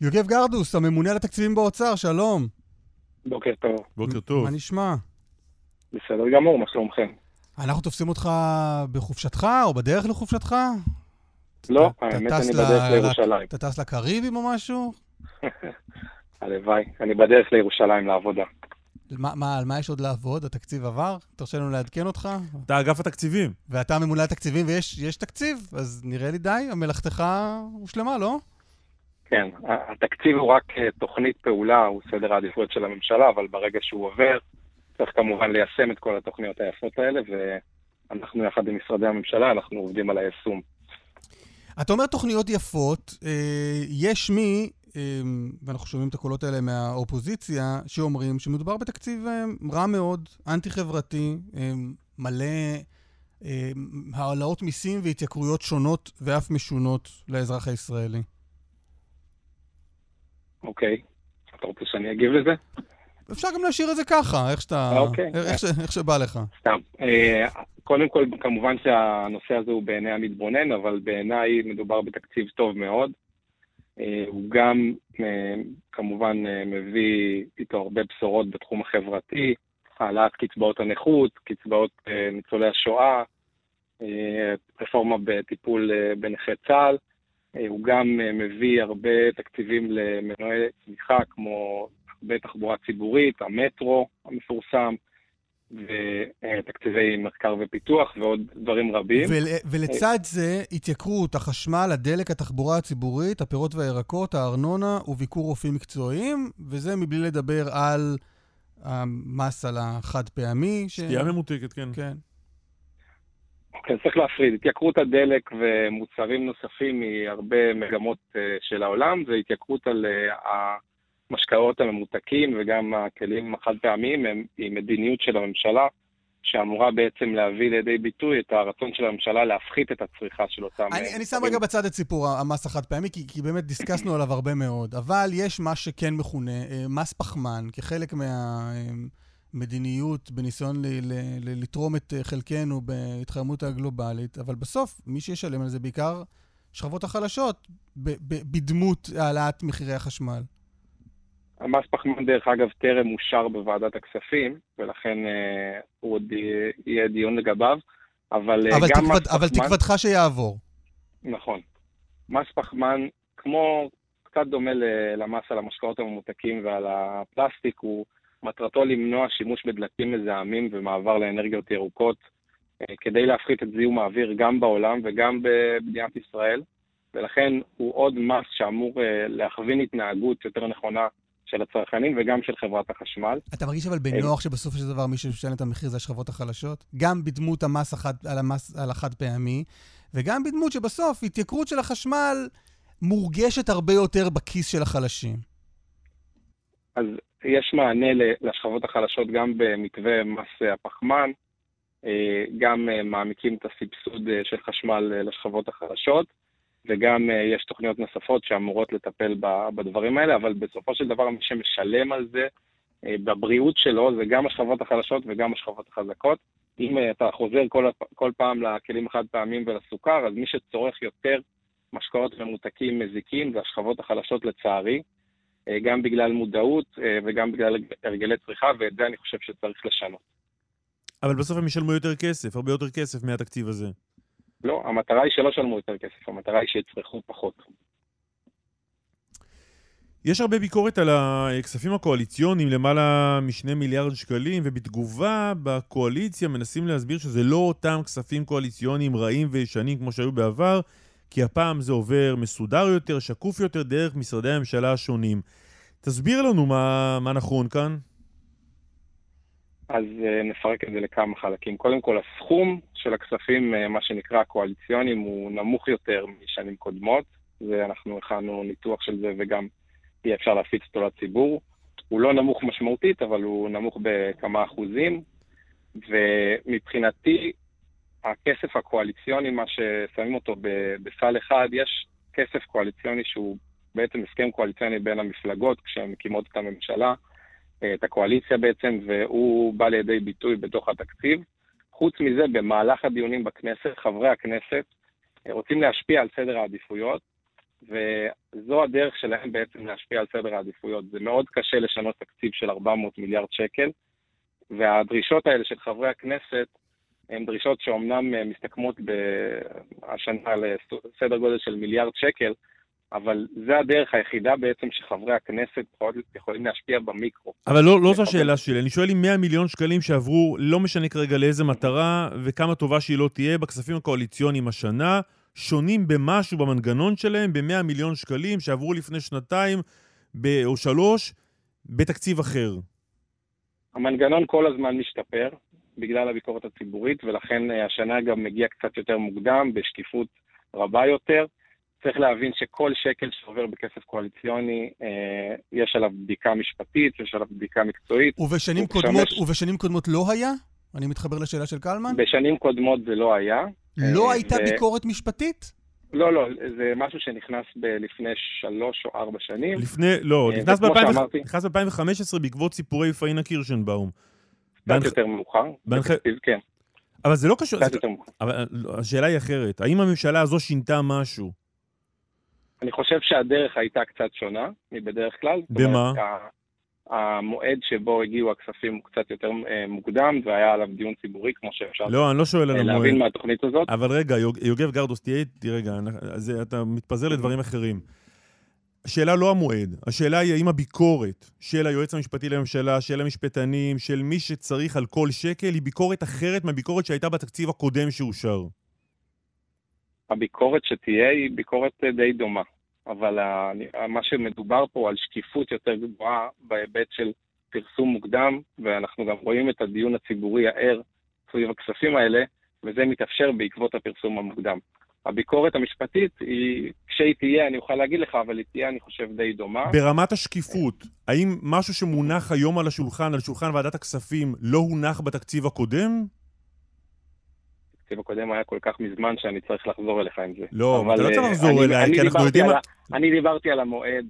יוגב גרדוס, הממונה על התקציבים באוצר, שלום. בוקר טוב. בוקר טוב. מה נשמע? בסדר גמור, מה שלומכם? אנחנו תופסים אותך בחופשתך או בדרך לחופשתך? לא, האמת אני בדרך לירושלים. אתה טס לקריבים או משהו? הלוואי, אני בדרך לירושלים לעבודה. מה, מה, על מה יש עוד לעבוד? התקציב עבר? תרשה לנו לעדכן אותך? אתה אגף התקציבים. ואתה ממונה על תקציבים ויש יש תקציב, אז נראה לי די, מלאכתך הושלמה, לא? כן, התקציב הוא רק אה, תוכנית פעולה, הוא סדר העדיפויות של הממשלה, אבל ברגע שהוא עובר, צריך כמובן ליישם את כל התוכניות היפות האלה, ואנחנו יחד עם משרדי הממשלה, אנחנו עובדים על היישום. אתה אומר תוכניות יפות, אה, יש מי, אה, ואנחנו שומעים את הקולות האלה מהאופוזיציה, שאומרים שמדובר בתקציב רע מאוד, אנטי-חברתי, מלא העלאות מיסים והתייקרויות שונות ואף משונות לאזרח הישראלי. אוקיי, אתה רוצה שאני אגיב לזה? אפשר גם להשאיר את זה ככה, איך שאתה... אוקיי. איך, ש, איך שבא לך. סתם. אה, קודם כל, כמובן שהנושא הזה הוא בעיני המתבונן, אבל בעיניי מדובר בתקציב טוב מאוד. אה, הוא גם אה, כמובן מביא איתו הרבה בשורות בתחום החברתי, העלאת קצבאות הנכות, קצבאות ניצולי השואה, אה, רפורמה בטיפול בנכי צה"ל. אה, הוא גם אה, מביא הרבה תקציבים למנועי צמיחה, כמו הרבה תחבורה ציבורית, המטרו המפורסם, ותקציבי מחקר ופיתוח ועוד דברים רבים. ול, ולצד זה, התייקרות החשמל, הדלק, התחבורה הציבורית, הפירות והירקות, הארנונה וביקור רופאים מקצועיים, וזה מבלי לדבר על המס על החד פעמי. ש... שתייה ממותקת, כן. כן. כן, צריך להפריד. התייקרות הדלק ומוצרים נוספים מהרבה מגמות אה, של העולם, זה התייקרות על אה, המשקאות הממותקים וגם הכלים החד פעמיים, היא מדיניות של הממשלה, שאמורה בעצם להביא לידי ביטוי את הרצון של הממשלה להפחית את הצריכה של אותם... אני, אה, אני שם מוצרים. רגע בצד את סיפור המס החד פעמי, כי, כי באמת דיסקסנו עליו הרבה מאוד, אבל יש מה שכן מכונה מס פחמן, כחלק מהמדיניות בניסיון ל, ל, ל, לתרום את אה, חלקנו בהתחממות הגלובלית, אבל בסוף מי שישלם על זה בעיקר שכבות החלשות, ב, ב, בדמות העלאת מחירי החשמל. המס פחמן, דרך אגב, טרם אושר בוועדת הכספים, ולכן אה, הוא עוד יהיה- דיון לגביו, אבל אה, אבל, גם תקוות, מס אבל פחמן... תקוותך שיעבור. נכון. מס פחמן, כמו, קצת דומה למס על המשקאות הממותקים ועל הפלסטיק, הוא מטרתו למנוע שימוש בדלקים מזהמים ומעבר לאנרגיות ירוקות, אה, כדי להפחית את זיהום האוויר גם בעולם וגם במדינת ישראל, ולכן הוא עוד מס שאמור אה, להכווין התנהגות יותר נכונה של הצרכנים וגם של חברת החשמל. אתה מרגיש אבל בנוח שבסופו של דבר מי שמשלם את המחיר זה השכבות החלשות? גם בדמות המס החד, על, המס, על החד פעמי, וגם בדמות שבסוף התייקרות של החשמל מורגשת הרבה יותר בכיס של החלשים. אז יש מענה לשכבות החלשות גם במתווה מס הפחמן, אה, גם אה, מעמיקים את הסבסוד אה, של חשמל אה, לשכבות החלשות, וגם אה, יש תוכניות נוספות שאמורות לטפל בדברים האלה, אבל בסופו של דבר מי שמשלם על זה אה, בבריאות שלו זה גם השכבות החלשות וגם השכבות החזקות. אם אה, אתה חוזר כל, כל פעם לכלים החד פעמים ולסוכר, אז מי שצורך יותר משקאות ממותקים מזיקים זה השכבות החלשות לצערי. אה, גם בגלל מודעות אה, וגם בגלל הרגלי צריכה, ואת זה אני חושב שצריך לשנות. אבל בסוף הם ישלמו יותר כסף, הרבה יותר כסף מהתקציב הזה. לא, המטרה היא שלא ישלמו יותר כסף, המטרה היא שיצרכו פחות. יש הרבה ביקורת על הכספים הקואליציוניים, למעלה משני מיליארד שקלים, ובתגובה בקואליציה מנסים להסביר שזה לא אותם כספים קואליציוניים רעים וישנים כמו שהיו בעבר, כי הפעם זה עובר מסודר יותר, שקוף יותר, דרך משרדי הממשלה השונים. תסביר לנו מה, מה נכון כאן. אז אה, נפרק את זה לכמה חלקים. קודם כל, הסכום של הכספים, אה, מה שנקרא קואליציונים, הוא נמוך יותר משנים קודמות. זה, אנחנו הכנו ניתוח של זה וגם יהיה אפשר להפיץ אותו לציבור. הוא לא נמוך משמעותית, אבל הוא נמוך בכמה אחוזים. ומבחינתי, הכסף הקואליציוני, מה ששמים אותו בסל אחד, יש כסף קואליציוני שהוא בעצם הסכם קואליציוני בין המפלגות כשהן מקימות את הממשלה, אה, את הקואליציה בעצם, והוא בא לידי ביטוי בתוך התקציב. חוץ מזה, במהלך הדיונים בכנסת, חברי הכנסת אה, רוצים להשפיע על סדר העדיפויות, וזו הדרך שלהם בעצם להשפיע על סדר העדיפויות. זה מאוד קשה לשנות תקציב של 400 מיליארד שקל, והדרישות האלה של חברי הכנסת הן דרישות שאומנם מסתכמות השנה לסדר גודל של מיליארד שקל, אבל זה הדרך היחידה בעצם שחברי הכנסת יכולים להשפיע במיקרו. אבל לא, לא זו השאלה שלי, אני שואל אם 100 מיליון שקלים שעברו, לא משנה כרגע לאיזה מטרה וכמה טובה שהיא לא תהיה, בכספים הקואליציוניים השנה, שונים במשהו במנגנון שלהם ב-100 מיליון שקלים שעברו לפני שנתיים ב- או שלוש בתקציב אחר. המנגנון כל הזמן משתפר בגלל הביקורת הציבורית, ולכן אה, השנה גם מגיע קצת יותר מוקדם, בשקיפות רבה יותר. צריך להבין שכל שקל שעובר בכסף קואליציוני, אה, יש עליו בדיקה משפטית, יש עליו בדיקה מקצועית. ובשנים, קודמות, משמש... ובשנים קודמות לא היה? אני מתחבר לשאלה של קלמן. בשנים קודמות זה לא היה. לא אה, הייתה ו... ביקורת משפטית? לא, לא, זה משהו שנכנס ב- לפני שלוש או ארבע שנים. לפני, לא, אה, נכנס ב-2015 בעקבות סיפורי פאינה קירשנבאום. קצת יותר מאוחר, כן. אבל זה לא קשור, אבל השאלה היא אחרת. האם הממשלה הזו שינתה משהו? אני חושב שהדרך הייתה קצת שונה מבדרך כלל. במה? המועד שבו הגיעו הכספים הוא קצת יותר אה, מוקדם, והיה עליו דיון ציבורי, כמו שאפשר לא, אני לא שואל על המועד. להבין מהתוכנית הזאת. אבל רגע, יוגב גרדוס, תהיה איתי רגע, זה, אתה מתפזר לדברים אחרים. השאלה לא המועד, השאלה היא האם הביקורת של היועץ המשפטי לממשלה, של המשפטנים, של מי שצריך על כל שקל, היא ביקורת אחרת מהביקורת שהייתה בתקציב הקודם שאושר. הביקורת שתהיה היא ביקורת די דומה. אבל מה שמדובר פה על שקיפות יותר גבוהה בהיבט של פרסום מוקדם, ואנחנו גם רואים את הדיון הציבורי הער סביב הכספים האלה, וזה מתאפשר בעקבות הפרסום המוקדם. הביקורת המשפטית היא, כשהיא תהיה, אני אוכל להגיד לך, אבל היא תהיה, אני חושב, די דומה. ברמת השקיפות, האם משהו שמונח היום על השולחן, על שולחן ועדת הכספים, לא הונח בתקציב הקודם? התקציב הקודם היה כל כך מזמן שאני צריך לחזור אליך עם זה. לא, אבל, אתה לא צריך אה, לחזור אליי, כי אנחנו יודעים... אני דיברתי על המועד,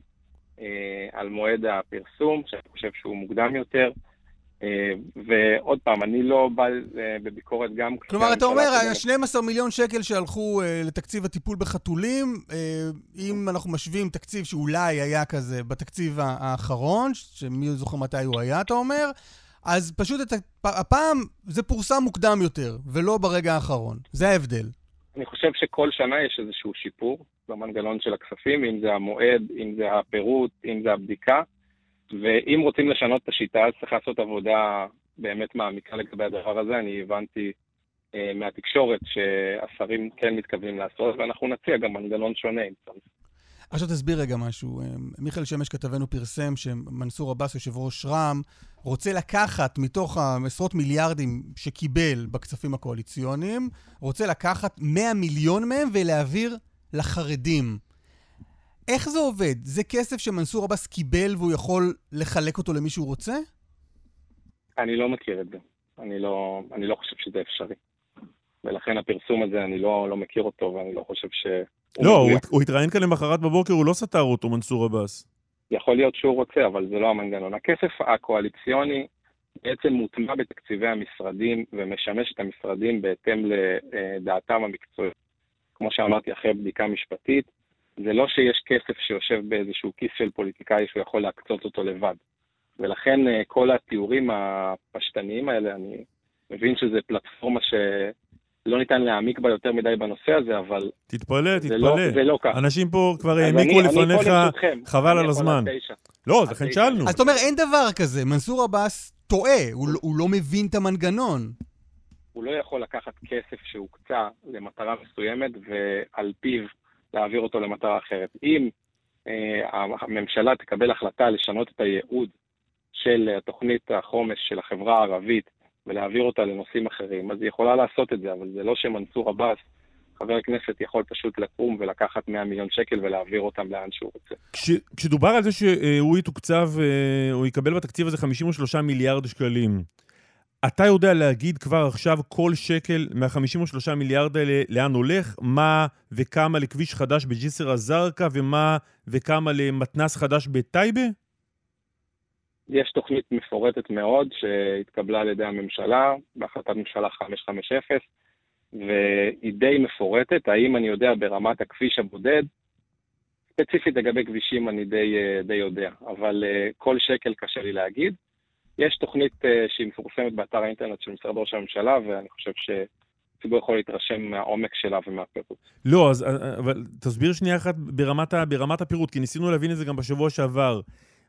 אה, על מועד הפרסום, שאני חושב שהוא מוקדם יותר. אה, ועוד פעם, אני לא בא בביקורת גם... כלומר, אתה אומר, 12 מיליון שקל שהלכו לתקציב הטיפול בחתולים, אם אנחנו משווים תקציב שאולי היה כזה בתקציב האחרון, שמי זוכר מתי הוא היה, אתה אומר, אז פשוט את הפעם זה פורסם מוקדם יותר, ולא ברגע האחרון. זה ההבדל. אני חושב שכל שנה יש איזשהו שיפור במנגנון של הכספים, אם זה המועד, אם זה הפירוט, אם זה הבדיקה, ואם רוצים לשנות את השיטה, אז צריך לעשות עבודה באמת מעמיקה לגבי הדבר הזה. אני הבנתי אה, מהתקשורת שהשרים כן מתכוונים לעשות, ואנחנו נציע גם מנגנון שונה. עכשיו תסביר רגע משהו. אה, מיכאל שמש כתבנו פרסם שמנסור עבאס, יושב ראש רע"מ, רוצה לקחת מתוך העשרות מיליארדים שקיבל בכספים הקואליציוניים, רוצה לקחת 100 מיליון מהם ולהעביר לחרדים. איך זה עובד? זה כסף שמנסור עבאס קיבל והוא יכול לחלק אותו למי שהוא רוצה? אני לא מכיר את זה. אני לא, אני לא חושב שזה אפשרי. ולכן הפרסום הזה, אני לא, לא מכיר אותו ואני לא חושב ש... לא, הוא, הוא התראיין כאן למחרת בבוקר, הוא לא סתר אותו, מנסור עבאס. יכול להיות שהוא רוצה, אבל זה לא המנגנון. הכסף הקואליציוני בעצם מוטמע בתקציבי המשרדים ומשמש את המשרדים בהתאם לדעתם המקצועית. כמו שאמרתי, אחרי בדיקה משפטית, זה לא שיש כסף שיושב באיזשהו כיס של פוליטיקאי שהוא יכול להקצות אותו לבד. ולכן אה, כל התיאורים הפשטניים האלה, אני מבין שזו פלטפורמה ש... לא ניתן להעמיק בה יותר מדי בנושא הזה, אבל... תתפלא, תתפלא. לא, זה לא כך. אנשים פה כבר העמיקו לפניך, חבל על הזמן. לא, אז לכן שאלנו. אז אתה אומר, אין דבר כזה, מנסור עבאס טועה, הוא, לא- הוא לא מבין את המנגנון. הוא לא יכול לקחת כסף שהוקצה למטרה מסוימת ועל פיו להעביר אותו למטרה אחרת. אם אה, הממשלה תקבל החלטה לשנות את הייעוד של תוכנית החומש של החברה הערבית ולהעביר אותה לנושאים אחרים, אז היא יכולה לעשות את זה, אבל זה לא שמנסור עבאס, חבר הכנסת, יכול פשוט לקום ולקחת 100 מיליון שקל ולהעביר אותם לאן שהוא רוצה. כש, כשדובר על זה שהוא יתוקצב, אה, הוא יקבל בתקציב הזה 53 מיליארד שקלים, אתה יודע להגיד כבר עכשיו כל שקל מה-53 מיליארד האלה לאן הולך, מה וכמה לכביש חדש בג'יסר א-זרקא ומה וכמה למתנס חדש בטייבה? יש תוכנית מפורטת מאוד שהתקבלה על ידי הממשלה בהחלטת ממשלה 550, והיא די מפורטת. האם אני יודע ברמת הכביש הבודד, ספציפית לגבי כבישים אני די, די יודע, אבל כל שקל קשה לי להגיד. יש תוכנית שהיא מפורסמת באתר האינטרנט של משרד ראש הממשלה, ואני חושב ש... הציבור יכול להתרשם מהעומק שלה ומהפירוט. לא, אז אבל תסביר שנייה אחת ברמת, ברמת הפירוט, כי ניסינו להבין את זה גם בשבוע שעבר.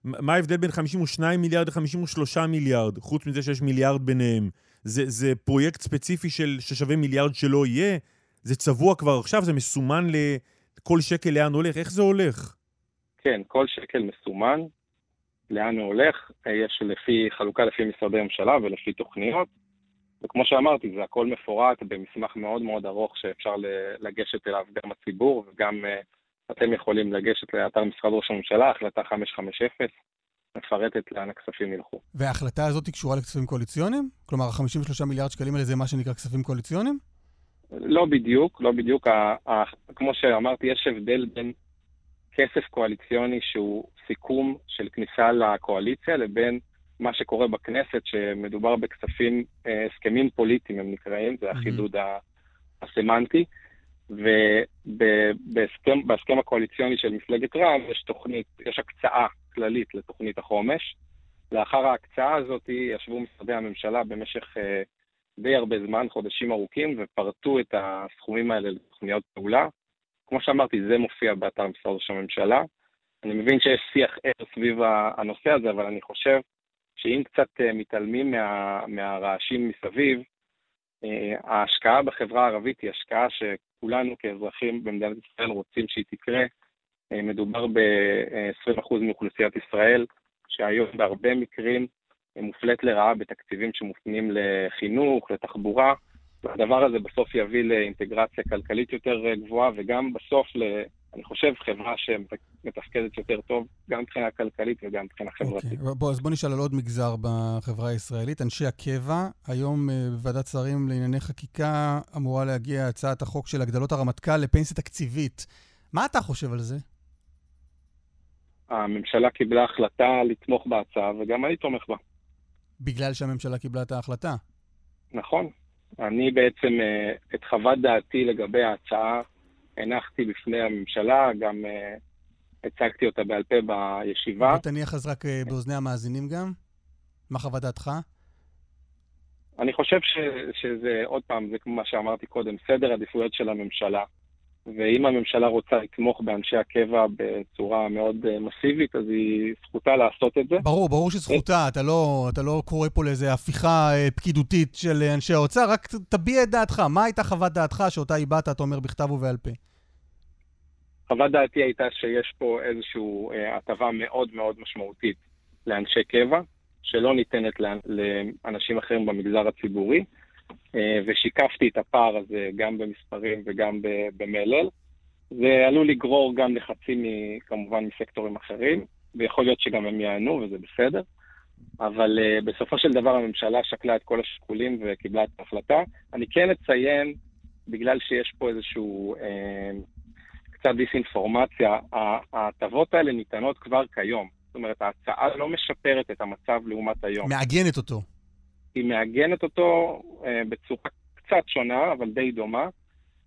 מה ההבדל בין 52 מיליארד ל-53 מיליארד, חוץ מזה שיש מיליארד ביניהם? זה, זה פרויקט ספציפי של, ששווה מיליארד שלא יהיה? זה צבוע כבר עכשיו? זה מסומן לכל שקל לאן הולך? איך זה הולך? כן, כל שקל מסומן לאן הוא הולך. יש לפי, חלוקה לפי משרדי ממשלה ולפי תוכניות. וכמו שאמרתי, זה הכל מפורט במסמך מאוד מאוד ארוך שאפשר לגשת אליו גם הציבור וגם uh, אתם יכולים לגשת לאתר משרד ראש הממשלה, החלטה 550, מפרטת לאן הכספים ילכו. וההחלטה הזאת קשורה לכספים קואליציוניים? כלומר, ה-53 מיליארד שקלים האלה זה מה שנקרא כספים קואליציוניים? לא בדיוק, לא בדיוק. כמו שאמרתי, יש הבדל בין כסף קואליציוני שהוא סיכום של כניסה לקואליציה לבין מה שקורה בכנסת, שמדובר בכספים, אה, הסכמים פוליטיים הם נקראים, זה החידוד הסמנטי. ובהסכם הקואליציוני של מפלגת רע"מ יש תוכנית, יש הקצאה כללית לתוכנית החומש. לאחר ההקצאה הזאת ישבו משרדי הממשלה במשך אה, די הרבה זמן, חודשים ארוכים, ופרטו את הסכומים האלה לתוכניות פעולה. כמו שאמרתי, זה מופיע באתר משרד ראש הממשלה. אני מבין שיש שיח ער סביב הנושא הזה, אבל אני חושב שאם קצת אה, מתעלמים מה, מהרעשים מסביב, אה, ההשקעה בחברה הערבית היא השקעה שכולנו כאזרחים במדינת ישראל רוצים שהיא תקרה. אה, מדובר ב-20% מאוכלוסיית ישראל, שהיום בהרבה מקרים מופלית לרעה בתקציבים שמופנים לחינוך, לתחבורה, והדבר הזה בסוף יביא לאינטגרציה כלכלית יותר גבוהה, וגם בסוף אני חושב, חברה שמתפקדת יותר טוב, גם מבחינה כלכלית וגם מבחינה חברתית. Okay. אוקיי, בוא, אז בוא נשאל על עוד מגזר בחברה הישראלית. אנשי הקבע, היום אה, בוועדת שרים לענייני חקיקה אמורה להגיע הצעת החוק של הגדלות הרמטכ"ל לפנסיה תקציבית. מה אתה חושב על זה? הממשלה קיבלה החלטה לתמוך בהצעה, וגם אני תומך בה. בגלל שהממשלה קיבלה את ההחלטה? נכון. אני בעצם, אה, את חוות דעתי לגבי ההצעה הנחתי בפני הממשלה, גם uh, הצגתי אותה בעל פה בישיבה. ותניח אז רק uh, באוזני המאזינים גם? מה חוות דעתך? אני חושב ש, שזה, עוד פעם, זה כמו מה שאמרתי קודם, סדר עדיפויות של הממשלה. ואם הממשלה רוצה לתמוך באנשי הקבע בצורה מאוד uh, מסיבית, אז היא זכותה לעשות את זה. ברור, ברור שזכותה. אתה לא, אתה לא קורא פה לאיזה הפיכה uh, פקידותית של אנשי האוצר, רק תביע את דעתך. מה הייתה חוות דעתך שאותה הבעת, אתה אומר, בכתב ובעל פה? חוות דעתי הייתה שיש פה איזושהי הטבה מאוד מאוד משמעותית לאנשי קבע, שלא ניתנת לאנשים אחרים במגזר הציבורי. אה, ושיקפתי את הפער הזה גם במספרים וגם במלל. זה עלול לגרור גם לחצים כמובן מסקטורים אחרים, ויכול להיות שגם הם יענו וזה בסדר, אבל uh, בסופו של דבר הממשלה שקלה את כל השיקולים וקיבלה את ההחלטה. אני כן אציין, בגלל שיש פה איזשהו uh, קצת דיסאינפורמציה, ההטבות האלה ניתנות כבר כיום. זאת אומרת, ההצעה לא משפרת את המצב לעומת היום. מעגנת אותו. היא מעגנת אותו אה, בצורה קצת שונה, אבל די דומה,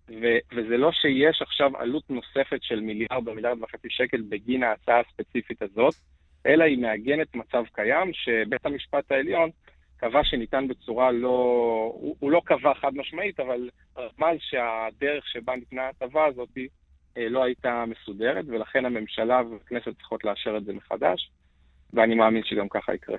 ו- וזה לא שיש עכשיו עלות נוספת של מיליארד או מיליארד וחצי שקל בגין ההצעה הספציפית הזאת, אלא היא מעגנת מצב קיים שבית המשפט העליון קבע שניתן בצורה לא... הוא, הוא לא קבע חד משמעית, אבל רמז שהדרך שבה ניתנה ההטבה הזאת אה, לא הייתה מסודרת, ולכן הממשלה והכנסת צריכות לאשר את זה מחדש, ואני מאמין שגם ככה יקרה.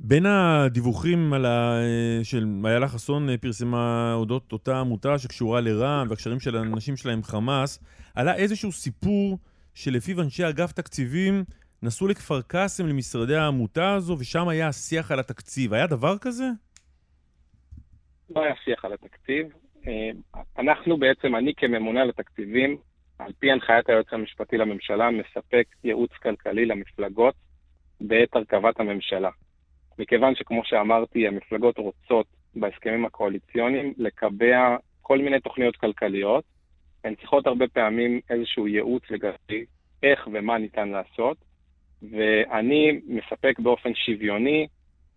בין הדיווחים על ה... של איילה חסון אה, פרסמה אודות אותה עמותה שקשורה לרע"מ והקשרים של האנשים שלה עם חמאס, עלה איזשהו סיפור שלפיו אנשי אגף תקציבים נסעו לכפר קאסם למשרדי העמותה הזו ושם היה השיח על התקציב. היה דבר כזה? לא היה שיח על התקציב. אה, אנחנו בעצם, אני כממונה על התקציבים, על פי הנחיית היועץ המשפטי לממשלה, מספק ייעוץ כלכלי למפלגות בעת הרכבת הממשלה. מכיוון שכמו שאמרתי, המפלגות רוצות בהסכמים הקואליציוניים לקבע כל מיני תוכניות כלכליות. הן צריכות הרבה פעמים איזשהו ייעוץ לגבי איך ומה ניתן לעשות, ואני מספק באופן שוויוני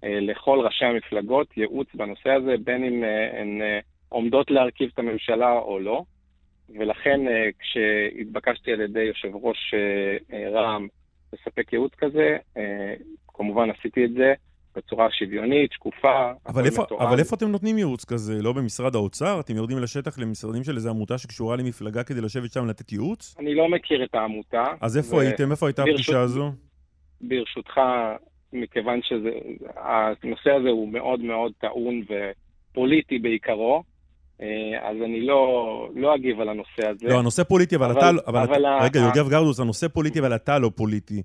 אה, לכל ראשי המפלגות ייעוץ בנושא הזה, בין אם אה, הן אה, עומדות להרכיב את הממשלה או לא. ולכן כשהתבקשתי על ידי יושב ראש רע"מ לספק ייעוץ כזה, כמובן עשיתי את זה. בצורה שוויונית, שקופה, אבל איפה, אבל איפה אתם נותנים ייעוץ כזה? לא במשרד האוצר? אתם יורדים לשטח למשרדים של איזו עמותה שקשורה למפלגה כדי לשבת שם ולתת ייעוץ? אני לא מכיר את העמותה. אז איפה ו... הייתם? איפה הייתה הפגישה הזו? ברשותך, מכיוון שהנושא הזה הוא מאוד מאוד טעון ופוליטי בעיקרו, אה, אז אני לא, לא אגיב על הנושא הזה. לא, הנושא פוליטי, אבל, אבל אתה... אבל, אבל אתה, רגע, יוגב גרדוס, הנושא פוליטי, אבל אתה לא פוליטי.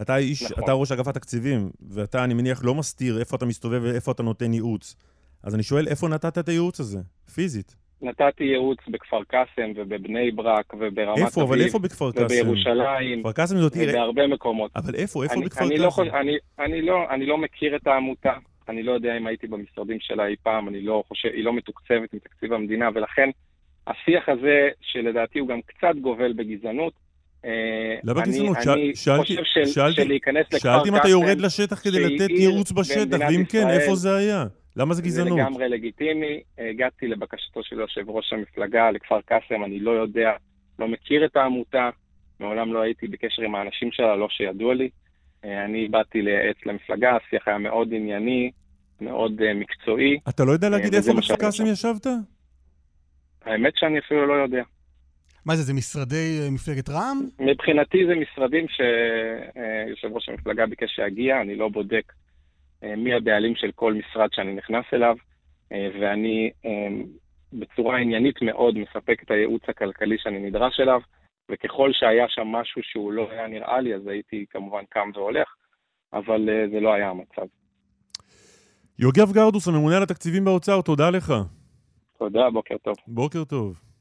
אתה איש, נכון. אתה ראש אגף התקציבים, ואתה, אני מניח, לא מסתיר איפה אתה מסתובב ואיפה אתה נותן ייעוץ. אז אני שואל, איפה נתת את הייעוץ הזה, פיזית? נתתי ייעוץ בכפר קאסם ובבני ברק וברמת אביב. איפה? אבל איפה בכפר קאסם? ובירושלים. כפר קאסם זאת עיר... ובהרבה מקומות. אבל איפה? איפה אני, בכפר אני קאסם? לא. אני, אני, לא, אני לא מכיר את העמותה. אני לא יודע אם הייתי במשרדים שלה אי פעם, אני לא חושב, היא לא מתוקצבת מתקציב המדינה, ולכן השיח הזה, שלדעתי הוא גם קצת גובל בגזענות, לא בגזענות, שאלתי אם אתה יורד לשטח כדי לתת ייעוץ בשטח, ואם כן, איפה זה היה? למה זה גזענות? זה לגמרי לגיטימי. הגעתי לבקשתו של יושב ראש המפלגה לכפר קאסם, אני לא יודע, לא מכיר את העמותה, מעולם לא הייתי בקשר עם האנשים שלה, לא שידוע לי. אה, אני באתי לייעץ למפלגה, השיח היה מאוד ענייני, מאוד אה, מקצועי. אתה לא יודע להגיד איפה בכפר קאסם ישבת? האמת שאני אפילו לא יודע. מה זה, זה משרדי אה, מפלגת רע"מ? מבחינתי זה משרדים שיושב ראש המפלגה ביקש שיגיע, אני לא בודק אה, מי הבעלים של כל משרד שאני נכנס אליו, אה, ואני בצורה עניינית מאוד מספק את הייעוץ הכלכלי שאני נדרש אליו, וככל שהיה שם משהו שהוא לא היה נראה לי, אז הייתי כמובן קם והולך, אבל זה לא היה המצב. יוגב גרדוס, הממונה על התקציבים באוצר, תודה לך. תודה, בוקר טוב. בוקר טוב.